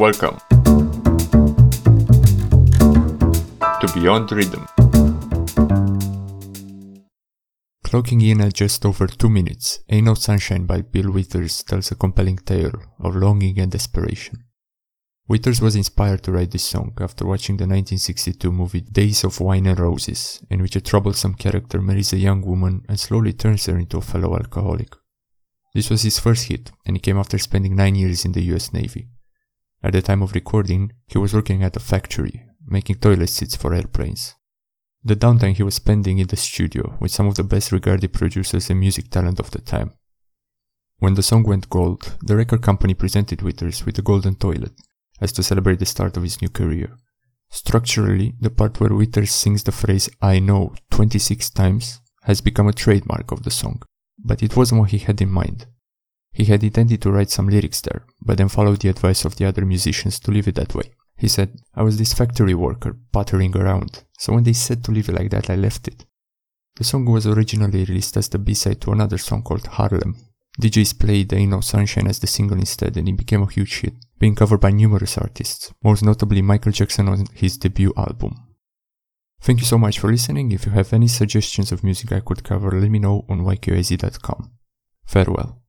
Welcome to Beyond Rhythm. Clocking in at just over two minutes, Ain't No Sunshine by Bill Withers tells a compelling tale of longing and desperation. Withers was inspired to write this song after watching the 1962 movie Days of Wine and Roses, in which a troublesome character marries a young woman and slowly turns her into a fellow alcoholic. This was his first hit, and he came after spending nine years in the US Navy. At the time of recording, he was working at a factory, making toilet seats for airplanes. The downtime he was spending in the studio with some of the best regarded producers and music talent of the time. When the song went gold, the record company presented Withers with a golden toilet, as to celebrate the start of his new career. Structurally, the part where Withers sings the phrase I know 26 times has become a trademark of the song, but it wasn't what he had in mind. He had intended to write some lyrics there, but then followed the advice of the other musicians to leave it that way. He said, I was this factory worker, puttering around, so when they said to leave it like that, I left it. The song was originally released as the B-side to another song called Harlem. DJs played Ain't No Sunshine as the single instead and it became a huge hit, being covered by numerous artists, most notably Michael Jackson on his debut album. Thank you so much for listening. If you have any suggestions of music I could cover, let me know on ykyz.com. Farewell.